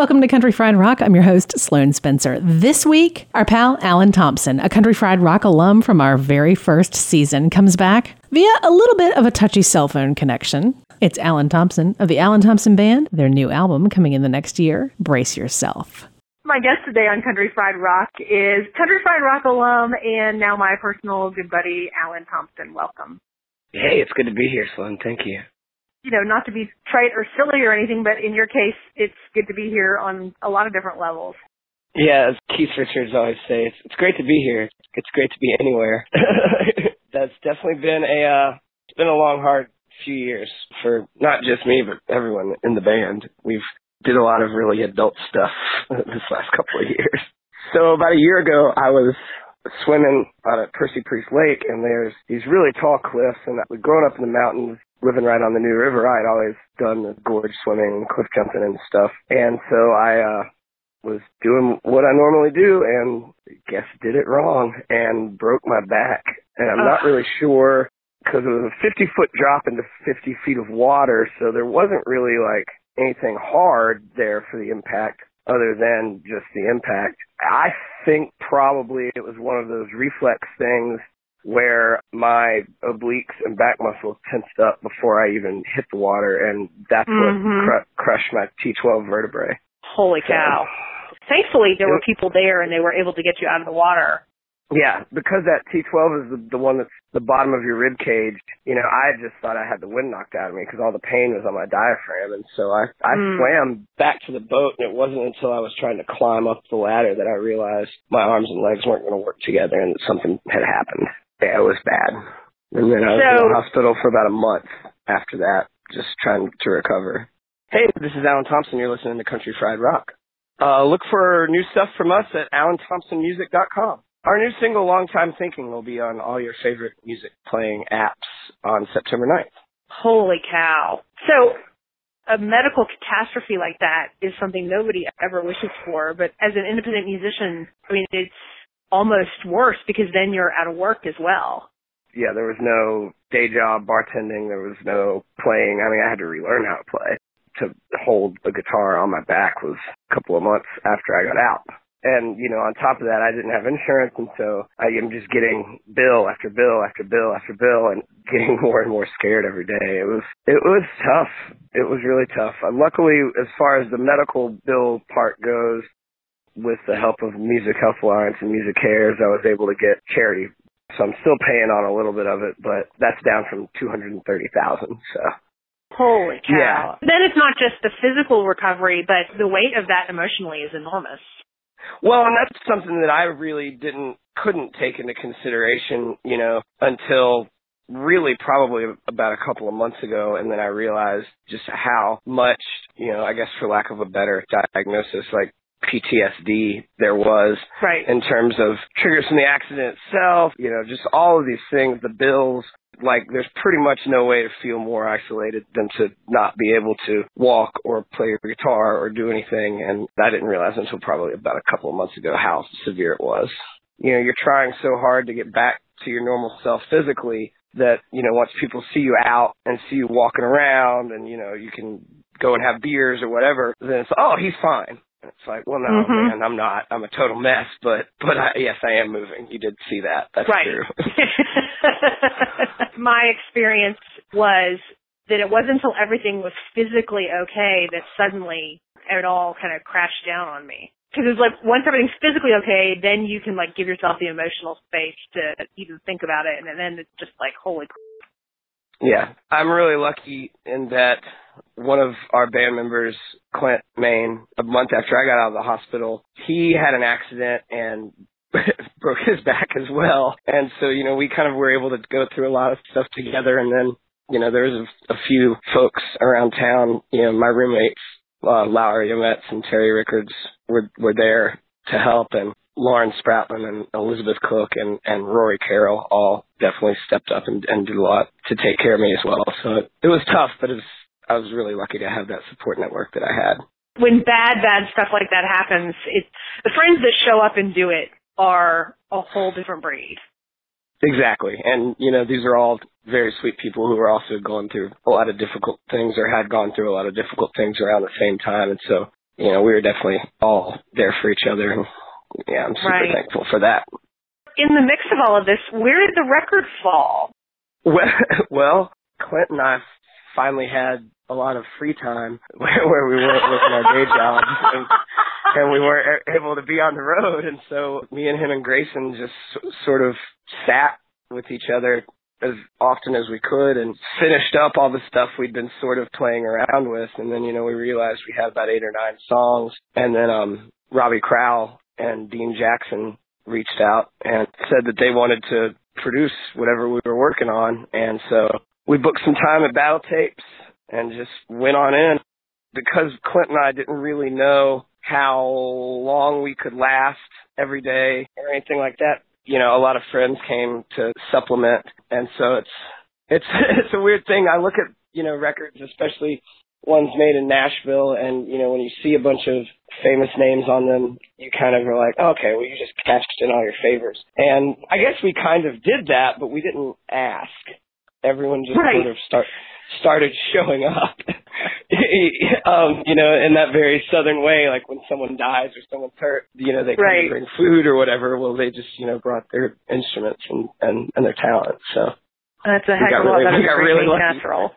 Welcome to Country Fried Rock. I'm your host, Sloane Spencer. This week, our pal Allen Thompson, a Country Fried Rock alum from our very first season, comes back via a little bit of a touchy cell phone connection. It's Allen Thompson of the Allen Thompson Band, their new album coming in the next year. Brace yourself. My guest today on Country Fried Rock is Country Fried Rock alum and now my personal good buddy, Allen Thompson. Welcome. Hey, it's good to be here, Sloane. Thank you. You know, not to be trite or silly or anything, but in your case, it's good to be here on a lot of different levels. Yeah, as Keith Richards always say, it's, it's great to be here. It's great to be anywhere. That's definitely been a uh, it's been a long, hard few years for not just me, but everyone in the band. We've did a lot of really adult stuff this last couple of years. So about a year ago, I was swimming out at Percy Priest Lake, and there's these really tall cliffs. And we're growing up in the mountains, living right on the New River, I'd always done the gorge swimming, cliff jumping, and stuff. And so I uh was doing what I normally do, and I guess did it wrong and broke my back. And I'm not really sure because it was a 50 foot drop into 50 feet of water, so there wasn't really like anything hard there for the impact other than just the impact. I think probably it was one of those reflex things where my obliques and back muscles tensed up before I even hit the water, and that's Mhm. what cr- crushed my T12 vertebrae. Holy cow. Thankfully, there were people there and they were able to get you out of the water. Yeah, because that T12 is the, the one that's the bottom of your rib cage. You know, I just thought I had the wind knocked out of me because all the pain was on my diaphragm, and so I I Mm. swam back to the boat, and it wasn't until I was trying to climb up the ladder that I realized my arms and legs weren't going to work together, and that something had happened. Yeah, it was bad. And then I was So- in the hospital for about a month after that, just trying to recover. Hey, this is Allen Thompson. You're listening to Country Fried Rock. Uh, look for new stuff from us at alanthompsonmusic.com. Our new single, Long Time Thinking, will be on all your favorite music playing apps on September 9th. Holy cow. So, a medical catastrophe like that is something nobody ever wishes for, but as an independent musician, I mean, it's almost worse because then you're out of work as well. Yeah, there was no day job bartending. There was no playing. I mean, I had to relearn how to play. To hold a guitar on my back was a couple of months after I got out. And, you know, on top of that, I didn't have insurance. And so I am just getting bill after bill after bill after bill and getting more and more scared every day. It was, it was tough. It was really tough. Uh, luckily, as far as the medical bill part goes, with the help of Music Health Alliance and MusiCares, I was able to get charity. So I'm still paying on a little bit of it, but that's down from 230,000. So Holy cow. Yeah. Then it's not just the physical recovery, but the weight of that emotionally is enormous. Well, and that's something that I really didn't couldn't take into consideration, you know, until really probably about a couple of months ago and then I realized just how much, you know, I guess for lack of a better diagnosis like PTSD there was Right. in terms of triggers from the accident itself, you know, just all of these things, the bills, like there's pretty much no way to feel more isolated than to not be able to walk or play your guitar or do anything. And I didn't realize until probably about a couple of months ago how severe it was. You know, you're trying so hard to get back to your normal self physically that, you know, once people see you out and see you walking around and, you know, you can go and have beers or whatever, then it's, oh, he's fine. It's like, well, no, Mhm. man, I'm not. I'm a total mess, but but I, yes, I am moving. You did see that. That's Right. true. My experience was that it wasn't until everything was physically okay that suddenly it all kind of crashed down on me. Because it's like once everything's physically okay, then you can like give yourself the emotional space to even think about it, and then it's just like holy. crap. Yeah, I'm really lucky in that one of our band members, Clint Maine, a month after I got out of the hospital, he had an accident and broke his back as well. And so, you know, we kind of were able to go through a lot of stuff together. And then, you know, there was a, a few folks around town, you know, my roommates, uh, Lowry Yametz and Terry Rickards were, were there to help. And Lauren Spratman and Elizabeth Cook and, and Rory Carroll all definitely stepped up and, and did a lot to take care of me as well. So it, it was tough, but it was, I was really lucky to have that support network that I had. When bad, bad stuff like that happens, it the friends that show up and do it are a whole different breed. Exactly. And, you know, these are all very sweet people who are also going through a lot of difficult things or had gone through a lot of difficult things around the same time. And so, you know, we were definitely all there for each other. And, yeah, I'm super Right. thankful for that. In the mix of all of this, where did the record fall? Well, well, Clint and I finally had a lot of free time where, where we weren't working our day jobs and, and we weren't able to be on the road. And so me and him and Grayson just sort of sat with each other as often as we could and finished up all the stuff we'd been sort of playing around with. And then, you know, we realized we had about eight or nine songs. And then, um, Robbie Crowell and Dean Jackson reached out and said that they wanted to produce whatever we were working on. And so we booked some time at Battle Tapes and just went on in. Because Clint and I didn't really know how long we could last every day or anything like that, you know, a lot of friends came to supplement. And so it's, it's, it's a weird thing. I look at, you know, records, especially ones made in Nashville and, you know, when you see a bunch of famous names on them, you kind of are like, okay, well, you just cashed in all your favors. And I guess we kind of did that, but we didn't ask. Everyone just Right. sort of start started showing up. um, you know, in that very southern way, like when someone dies or someone's hurt, you know, they come Right. to bring food or whatever. Well, they just, you know, brought their instruments and and, and their talent. So That's a heck of a lot really- better we got than really green bean lucky. casserole.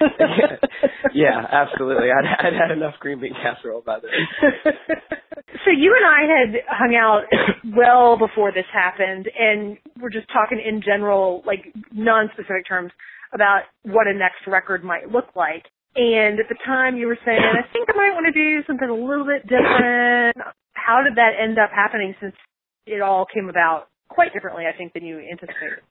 yeah, absolutely. I'd, I'd had enough green bean casserole by then. so you and I had hung out well before this happened, and we're just talking in general, like non-specific terms, about what a next record might look like. And at the time, you were saying, I think I might want to do something a little bit different. How did that end up happening? Since it all came about quite differently, I think, than you anticipated.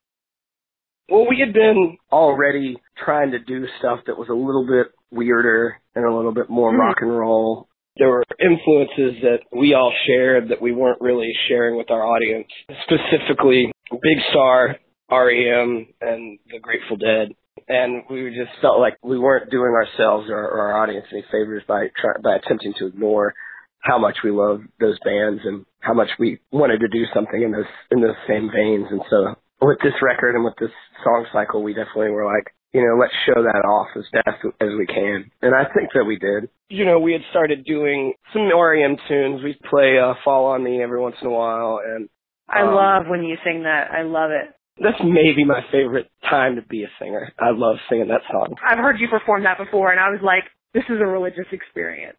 Well, we had been already trying to do stuff that was a little bit weirder and a little bit more Mhm. rock and roll. There were influences that we all shared that we weren't really sharing with our audience, specifically Big Star, REM, and the Grateful Dead. And we just felt like we weren't doing ourselves or, or our audience any favors by try, by attempting to ignore how much we love those bands and how much we wanted to do something in those in those same veins. And so with this record and with this song cycle, we definitely were like, you know, let's show that off as best as we can. And I think that we did. You know, we had started doing some REM tunes. We'd play uh, Fall on Me every once in a while. And I Um, love when you sing that. I love it. that's maybe my favorite time to be a singer. I love singing that song. I've heard you perform that before, and I was like, this is a religious experience.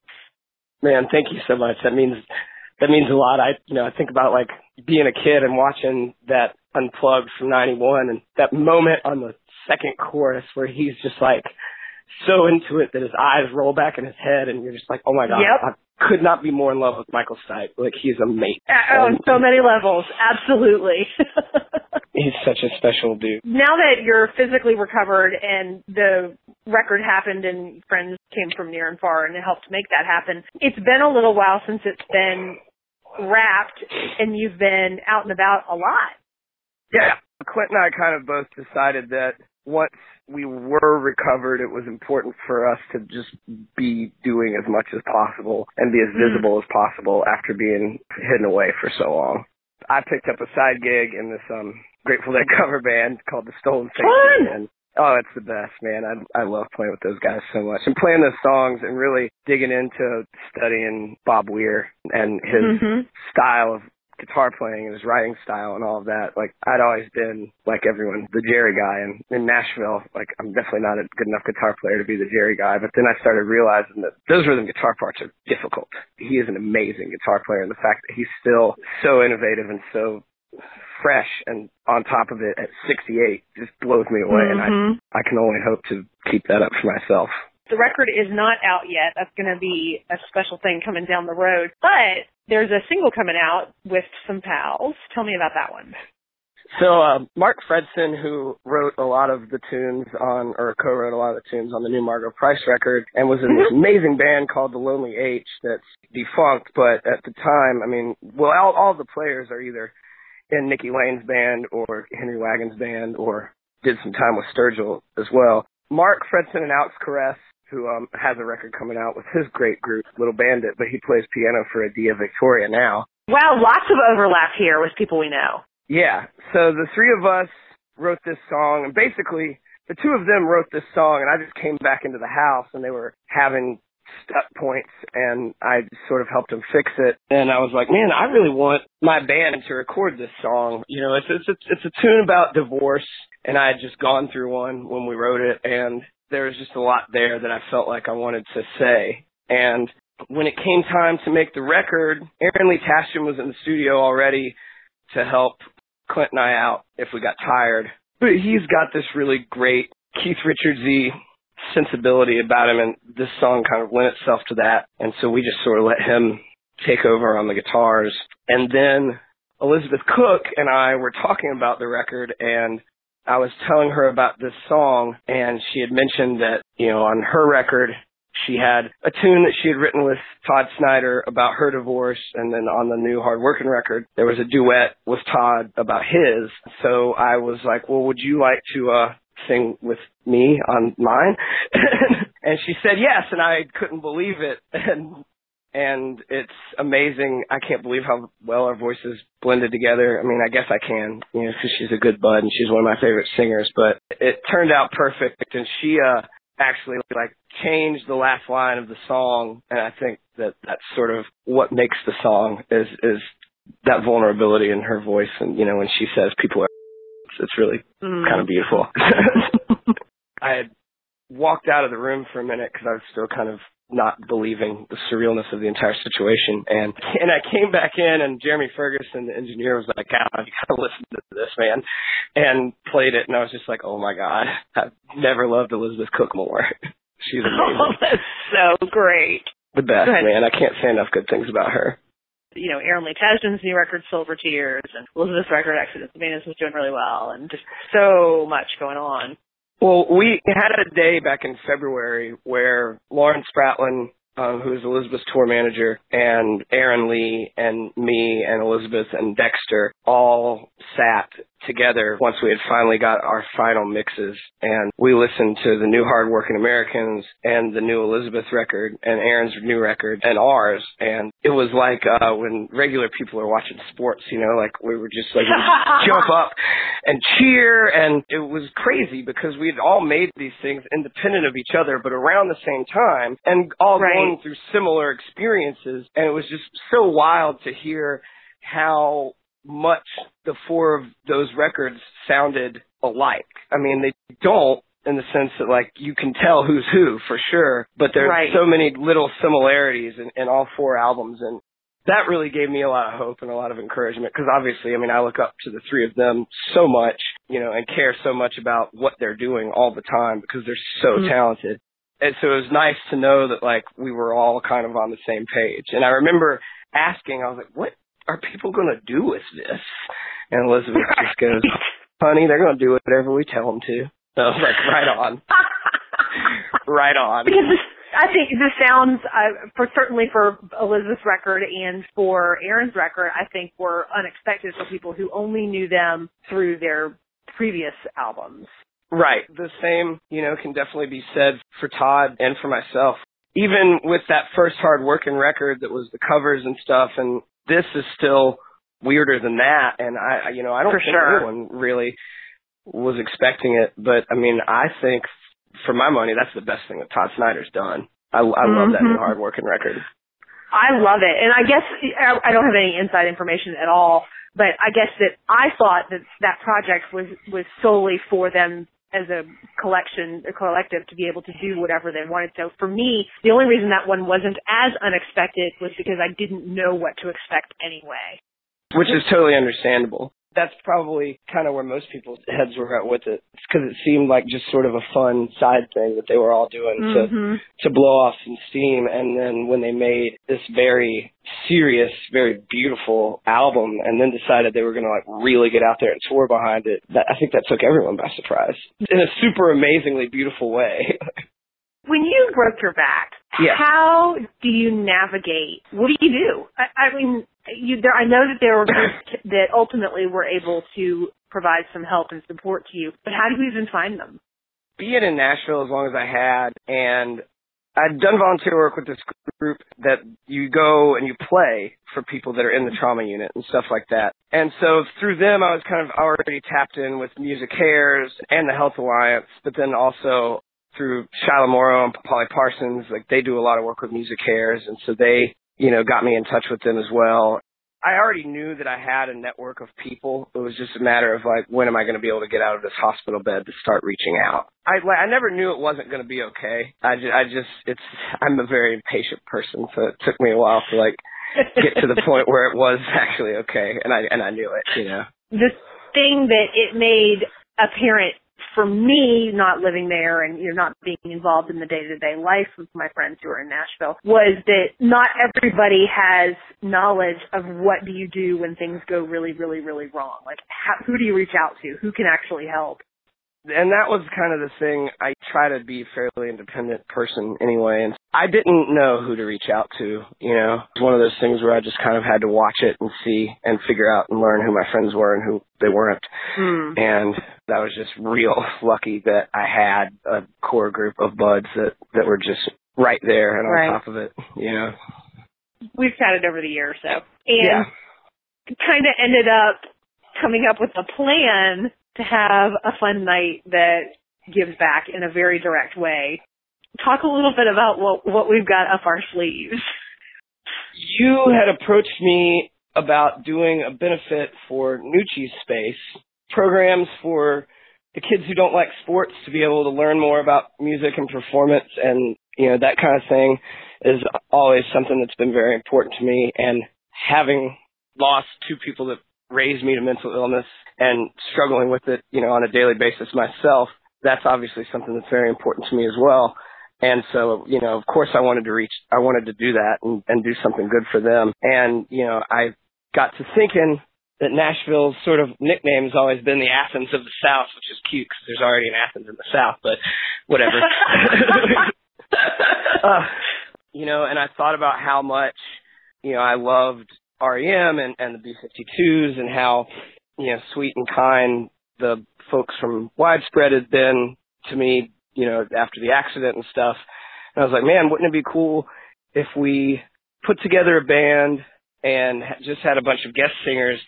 Man, thank you so much. That means that means a lot. I you know I think about like being a kid and watching that unplugged from '91 and that moment on the second chorus where he's just like so into it that his eyes roll back in his head and you're just like, oh my god, Yep. I could not be more in love with Michael Stipe. Like he's a mate. Uh, On so many levels, absolutely. He's such a special dude. now that you're physically recovered and the record happened and friends came from near and far and it helped make that happen, it's been a little while since it's been wrapped and you've been out and about a lot. Yeah. Clint and I kind of both decided that once we were recovered, it was important for us to just be doing as much as possible and be as Mm. visible as possible after being hidden away for so long. I picked up a side gig in this um Grateful Dead cover band called the Stolen and oh, it's the best, man. I I love playing with those guys so much and playing those songs and really digging into studying Bob Weir and his Mhm. style of guitar playing and his writing style and all of that. Like I'd always been like everyone, the Jerry guy and in Nashville, like I'm definitely not a good enough guitar player to be the Jerry guy. But then I started realizing that those rhythm guitar parts are difficult. He is an amazing guitar player and the fact that he's still so innovative and so fresh and on top of it at 68 just blows me away and Mhm. I, I can only hope to keep that up for myself. The record is not out yet. That's going to be a special thing coming down the road. But there's a single coming out with some pals. Tell me about that one. So uh, Mark Fredson, who wrote a lot of the tunes on, or co-wrote a lot of the tunes on the new Margo Price record, and was in this amazing band called the Lonely H that's defunct. But at the time, I mean, well, all, all the players are either in Nikki Lane's band or Henry Wagons' band, or did some time with Sturgill as well. Mark Fredson and Alex Caress, who um, has a record coming out with his great group, Little Bandit, but he plays piano for Adia Victoria now. Wow, lots of overlap here with people we know. Yeah. So the three of us wrote this song, and basically the two of them wrote this song, and I just came back into the house, and they were having stuck points and I sort of helped him fix it. And I was like, man, I really want my band to record this song. You know, it's it's it's, it's a tune about divorce and I had just gone through one when we wrote it and there was just a lot there that I felt like I wanted to say. And when it came time to make the record, Aaron Lee Tasjan was in the studio already to help Clint and I out if we got tired. But he's got this really great Keith Richardsy sensibility about him, and this song kind of lent itself to that. And so we just sort of let him take over on the guitars. And then Elizabeth Cook and I were talking about the record, and I was telling her about this song, and she had mentioned that, you know, on her record, she had a tune that she had written with Todd Snider about her divorce, and then on the new Hard Working record, there was a duet with Todd about his. So I was like, well, would you like to uh sing with me on mine? and she said yes, and I couldn't believe it. And and it's amazing. I can't believe how well our voices blended together. I mean, I guess I can, you know, because she's a good bud and she's one of my favorite singers. But it turned out perfect, and she uh actually like changed the last line of the song, and I think that that's sort of what makes the song is is that vulnerability in her voice, and you know, when she says people are it's really mm. kind of beautiful. I had walked out of the room for a minute because I was still kind of not believing the surrealness of the entire situation. And and I came back in, and Jeremy Ferguson, the engineer, was like, "God, you gotta listen to this, man," and played it. And I was just like, "Oh my God, I've never loved Elizabeth Cook more. She's amazing. Oh, that's so great. The best, man. I can't say enough good things about her." You know, Aaron Lee Tasjan's new record, Silver Tears, and Elizabeth's record, Exodus Venus, was doing really well, and just so much going on. Well, we had a day back in February where Lauren Spratlin um, who's Elizabeth's tour manager, and Aaron Lee and me and Elizabeth and Dexter all sat together once we had finally got our final mixes. And we listened to the new Hard Working Americans and the new Elizabeth record and Aaron's new record and ours. And it was like uh when regular people are watching sports, you know, like we were just like jump up and cheer. And it was crazy because we had all made these things independent of each other but around the same time and all right. going through similar experiences and it was just so wild to hear how much the four of those records sounded alike. I mean, they don't in the sense that like you can tell who's who for sure, but there's right. so many little similarities in, in all four albums and that really gave me a lot of hope and a lot of encouragement because obviously, I mean, I look up to the three of them so much, you know, and care so much about what they're doing all the time because they're so mm-hmm. talented. And so it was nice to know that like we were all kind of on the same page. And I remember asking, I was like, what are people going to do with this? And Elizabeth just goes, honey, they're going to do whatever we tell them to. So I was like, right on. right on. Because this, I think this sounds, uh, for certainly for Elizabeth's record and for Aaron's record, I think were unexpected for people who only knew them through their previous albums. Right. The same, you know, can definitely be said for Todd and for myself. Even with that first hard working record that was the covers and stuff and this is still weirder than that. And I, you know, I don't For think sure. anyone really was expecting it. But I mean, I think for my money, that's the best thing that Todd Snider's done. I, I mm-hmm. love that new mm-hmm. hard working record. I love it. And I guess I don't have any inside information at all, but I guess that I thought that that project was, was solely for them as a collection, a collective to be able to do whatever they wanted. So for me, the only reason that one wasn't as unexpected was because I didn't know what to expect anyway. Which is totally understandable that's probably kind of where most people's heads were at with it. because it seemed like just sort of a fun side thing that they were all doing mm-hmm. to to blow off some steam. And then when they made this very serious, very beautiful album, and then decided they were going to like really get out there and tour behind it, that, I think that took everyone by surprise in a super amazingly beautiful way. when you broke your back, yeah. how do you navigate? What do you do? I, I mean, you, there, I know that there were groups that ultimately were able to provide some help and support to you, but how do you even find them? Being in Nashville as long as I had, and I'd done volunteer work with this group that you go and you play for people that are in the trauma unit and stuff like that. And so through them, I was kind of already tapped in with MusiCares and the Health Alliance, but then also through Shiloh Morrow and Polly Parsons. Like they do a lot of work with MusiCares, and so they, you know, got me in touch with them as well. I already knew that I had a network of people. It was just a matter of like, when am I going to be able to get out of this hospital bed to start reaching out? I like, I never knew it wasn't going to be okay. I just, I just, it's, I'm a very impatient person, so it took me a while to like get to the point where it was actually okay, and I and I knew it. You know, the thing that it made apparent for me, not living there and you know not being involved in the day to day life of my friends who are in Nashville, was that not everybody has knowledge of what do you do when things go really, really, really wrong. Like, how, who do you reach out to? Who can actually help? And that was kind of the thing. I try to be a fairly independent person anyway, and I didn't know who to reach out to. You know, it's one of those things where I just kind of had to watch it and see and figure out and learn who my friends were and who they weren't. Mm. And that was just real lucky that I had a core group of buds that that were just right there and on Right. top of it. You know, We've chatted over the years, so and yeah. kind of ended up coming up with a plan to have a fun night that gives back in a very direct way. Talk a little bit about what what we've got up our sleeves. You had approached me about doing a benefit for Nuci's Space, programs for the kids who don't like sports to be able to learn more about music and performance and, you know, that kind of thing is always something that's been very important to me. And having lost two people that raised me to mental illness and struggling with it, you know, on a daily basis myself, that's obviously something that's very important to me as well. And so, you know, of course I wanted to reach, I wanted to do that and, and do something good for them. And, you know, I got to thinking that Nashville's sort of nickname has always been the Athens of the South, which is cute because there's already an Athens in the South, but whatever. uh, you know, and I thought about how much, you know, I loved REM and, and the B-52s and how, you know, sweet and kind the folks from Widespread had been to me, you know, after the accident and stuff. And I was like, man, wouldn't it be cool if we put together a band and just had a bunch of guest singers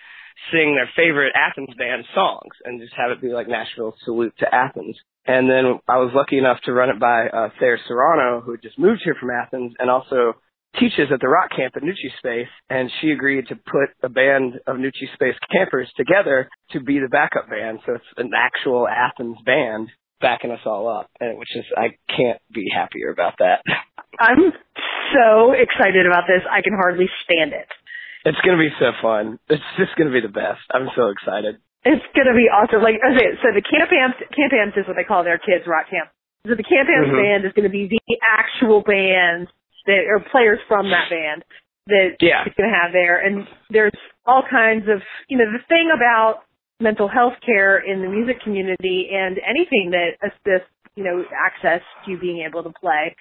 sing their favorite Athens band songs and just have it be like Nashville's salute to Athens. And then I was lucky enough to run it by uh, Thayer Sarrano, who had just moved here from Athens and also teaches at the rock camp at Nuci Space. And she agreed to put a band of Nuci Space campers together to be the backup band. So it's an actual Athens band backing us all up, and which is I can't be happier about that. I'm so excited about this. I can hardly stand it. It's gonna be so fun. It's just gonna be the best. I'm so excited. It's gonna be awesome. Like okay, so the camp amps, camp amps is what they call their kids rock camp. So the camp amps Mhm. band is gonna be the actual band that or players from that band that Yeah. it's gonna have there. And there's all kinds of you know the thing about mental health care in the music community and anything that assists you know access to being able to play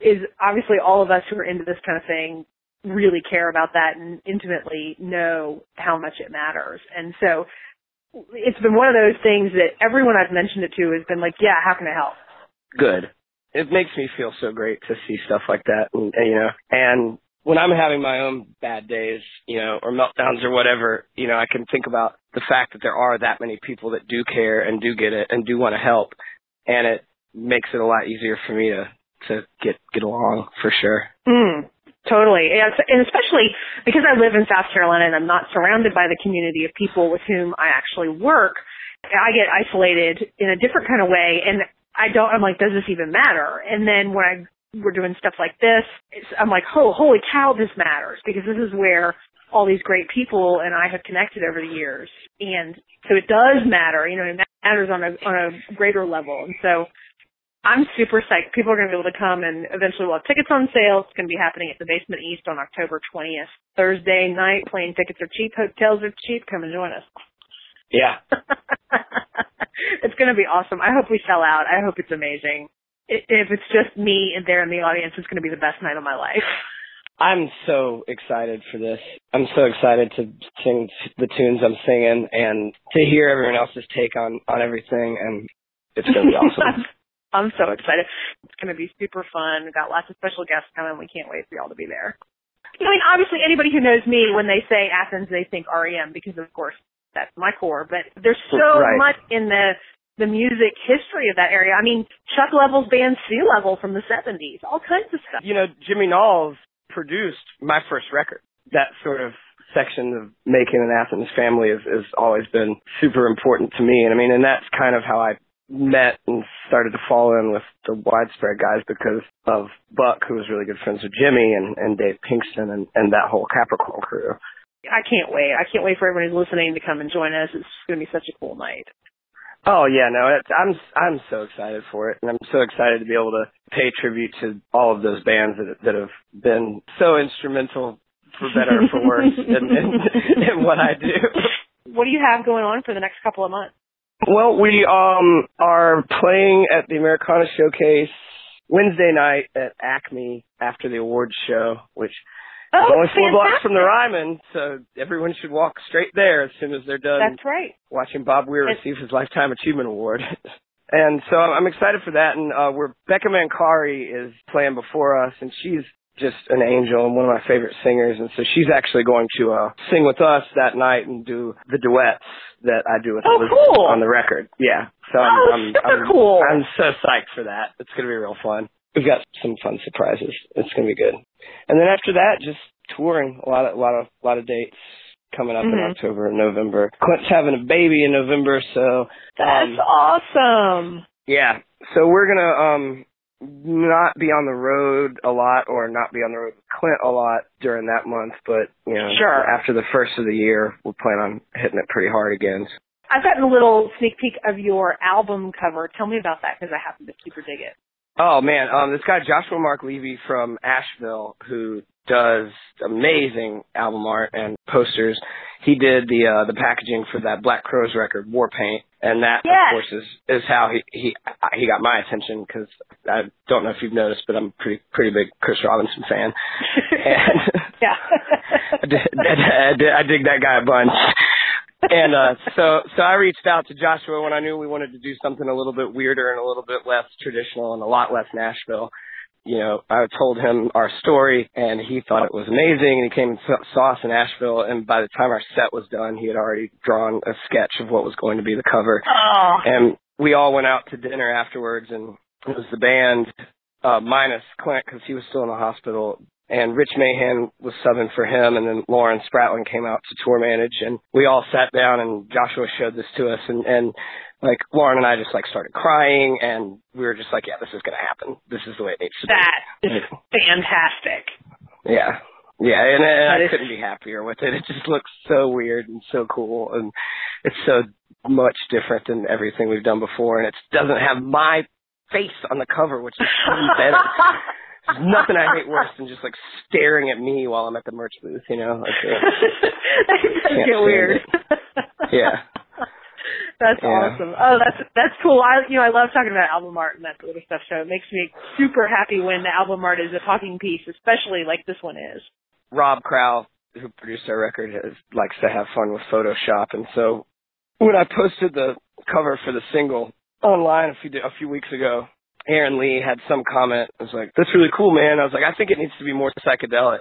is obviously all of us who are into this kind of thing really care about that and intimately know how much it matters. And so it's been one of those things that everyone I've mentioned it to has been like, yeah, how can I help? Good. It makes me feel so great to see stuff like that, and, you know, and when I'm having my own bad days, you know, or meltdowns or whatever, you know, I can think about the fact that there are that many people that do care and do get it and do want to help, and it makes it a lot easier for me to to get get along for sure. Mm, totally. And and especially because I live in South Carolina and I'm not surrounded by the community of people with whom I actually work, I get isolated in a different kind of way and I don't, I'm like, does this even matter? And then when I, we're doing stuff like this, it's, I'm like, oh, holy cow, this matters because this is where all these great people and I have connected over the years. And so it does matter, you know, it matters on a, on a greater level. And so I'm super psyched. People are going to be able to come and eventually we'll have tickets on sale. It's going to be happening at the Basement East on October 20th. Thursday night, plane tickets are cheap, hotels are cheap. Come and join us. Yeah. it's going to be awesome. I hope we sell out. I hope it's amazing. I- If it's just me and there in the audience, it's going to be the best night of my life. I'm so excited for this. I'm so excited to sing the tunes I'm singing and to hear everyone else's take on on everything, and it's gonna be awesome. I'm so excited. It's going to be super fun. We've got lots of special guests coming. We can't wait for y'all to be there. I mean, obviously, anybody who knows me, when they say Athens, they think REM because, of course, that's my core. But there's so Right. much in the the music history of that area. I mean, Chuck Leavell's band Sea Level from the 70s, all kinds of stuff. You know, Jimmy Knowles produced my first record. That sort of section of making an Athens family has, has always been super important to me. And I mean, and that's kind of how I met and started to fall in with the widespread guys because of Buck, who was really good friends with Jimmy and, and Dave Pinkston and, and that whole Capricorn crew. I can't wait. I can't wait for everyone who's listening to come and join us. It's going to be such a cool night. Oh yeah, no, it's, I'm I'm so excited for it, and I'm so excited to be able to pay tribute to all of those bands that that have been so instrumental, for better or for worse, in, in, in what I do. What do you have going on for the next couple of months? Well, we um are playing at the Americana Showcase Wednesday night at Acme after the awards show, which Oh, it's only four fantastic. blocks from the Ryman, so everyone should walk straight there as soon as they're done That's right. watching Bob Weir receive his Lifetime Achievement Award. and so I'm excited for that. And uh, we're Becca Mancari is playing before us, and she's just an angel and one of my favorite singers. And so she's actually going to uh, sing with us that night and do the duets that I do with Oh, Elizabeth cool. on the record. Yeah. So I'm, Oh, I'm, super I'm, cool. I'm so psyched for that. It's going to be real fun. We've got some fun surprises. It's going to be good. And then after that, just touring. A lot of, a lot of, a lot of dates coming up in Mhm. October and November. Clint's having a baby in November, so That's um, awesome. yeah. So we're gonna um not be on the road a lot or not be on the road with Clint a lot during that month, but you know, Sure. after the first of the year, we'll plan on hitting it pretty hard again. I've gotten a little sneak peek of your album cover. Tell me about that because I happen to super dig it. Oh man, um, this guy Joshua Marc Levy from Asheville who does amazing album art and posters. He did the uh, the packaging for that Black Crowes record, War Paint, and that Yes. of course is is how he he he got my attention because I don't know if you've noticed, but I'm a pretty pretty big Chris Robinson fan, and yeah. I, did, I, did, I dig that guy a bunch. And uh so so I reached out to Joshua when I knew we wanted to do something a little bit weirder and a little bit less traditional and a lot less Nashville. You know, I told him our story and he thought it was amazing and he came and saw- us in Asheville and by the time our set was done he had already drawn a sketch of what was going to be the cover. oh. And we all went out to dinner afterwards, and it was the band uh, minus Clint because he was still in the hospital. And Rich Mahan was subbing for him, and then Lauren Spratling came out to tour manage, and we all sat down, and Joshua showed this to us, and and like Lauren and I just like started crying, and we were just like, yeah, this is gonna happen. This is the way it needs to That be. That is fantastic. Yeah. Yeah, and, and I couldn't be happier with it. It just looks so weird and so cool, and it's so much different than everything we've done before, and it doesn't have my face on the cover, which is even better. There's nothing I hate worse than just like staring at me while I'm at the merch booth, you know? Like, that does get weird. yeah. That's Yeah. awesome. Oh, that's that's cool. I you know I love talking about album art and that sort of stuff. So it makes me super happy when the album art is a talking piece, especially like this one is. Rob Crow, who produced our record, has, likes to have fun with Photoshop, and so when I posted the cover for the single online a few a few weeks ago, Aaron Lee had some comment. I was like, "That's really cool, man." I was like, "I think it needs to be more psychedelic,"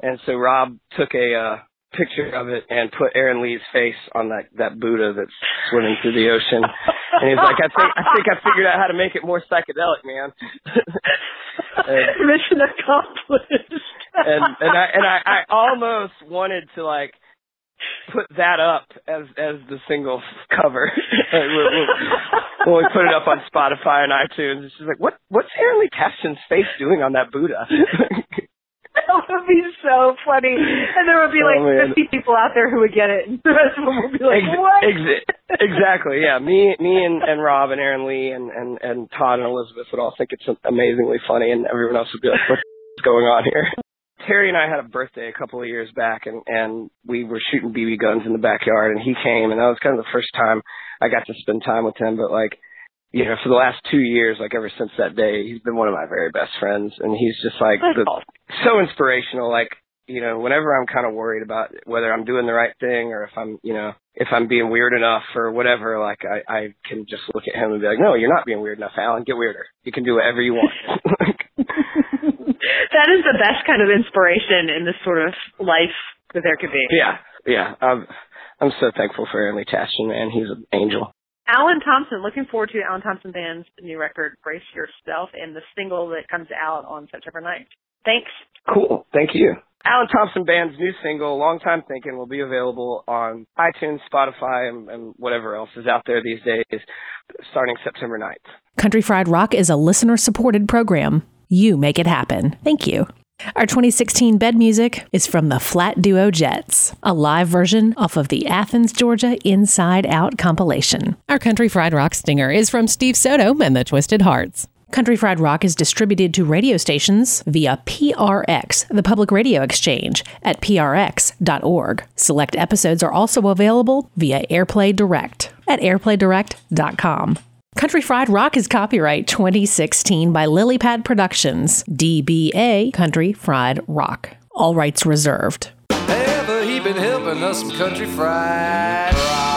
and so Rob took a uh, picture of it and put Aaron Lee's face on that that Buddha that's swimming through the ocean, and he's like, "I think I think I figured out how to make it more psychedelic, man." And- Mission accomplished. and and I and I, I almost wanted to like put that up as as the single cover when when we put it up on Spotify and iTunes. It's just like what what's Aaron Lee Tasjan's face doing on that Buddha? that would be so funny. And there would be like Oh, 50 people out there who would get it, and the rest of them would be like, Ex- what? ex- exactly. Yeah. Me, me, and, and Rob and Aaron Lee and, and and Todd and Elizabeth would all think it's amazingly funny, and everyone else would be like, "What's going on here?" Terry and I had a birthday a couple of years back, and and we were shooting BB guns in the backyard, and he came, and that was kind of the first time I got to spend time with him. But like, you know, for the last two years, like ever since that day, he's been one of my very best friends, and he's just like the, so inspirational. Like, you know, whenever I'm kind of worried about whether I'm doing the right thing or if I'm, you know, if I'm being weird enough or whatever, like I, I can just look at him and be like, no, you're not being weird enough, Allen. Get weirder. You can do whatever you want. that is the best kind of inspiration in this sort of life that there could be. yeah, yeah. I'm, I'm so thankful for Aaron Lee Tasjan, man. He's an angel. Allen Thompson, looking forward to Allen Thompson Band's new record, Brace Yourself, and the single that comes out on September 9th. Thanks. Cool. Thank you. Allen Thompson Band's new single, Long Time Thinking, will be available on iTunes, Spotify, and, and, whatever else is out there these days starting September 9th. Country Fried Rock is a listener supported program. You make it happen. Thank you. Our 2016 bed music is from the Flat Duo Jets, a live version off of the Athens, Georgia Inside Out compilation. Our Country Fried Rock stinger is from Steve Soto and the Twisted Hearts. Country Fried Rock is distributed to radio stations via PRX, the Public Radio Exchange, at prx.org. Select episodes are also available via AirPlay Direct at airplaydirect.com. Country Fried Rock is copyright 2016 by Lily Pad Productions, DBA Country Fried Rock. All rights reserved. Ever he been helping us some country fried rock.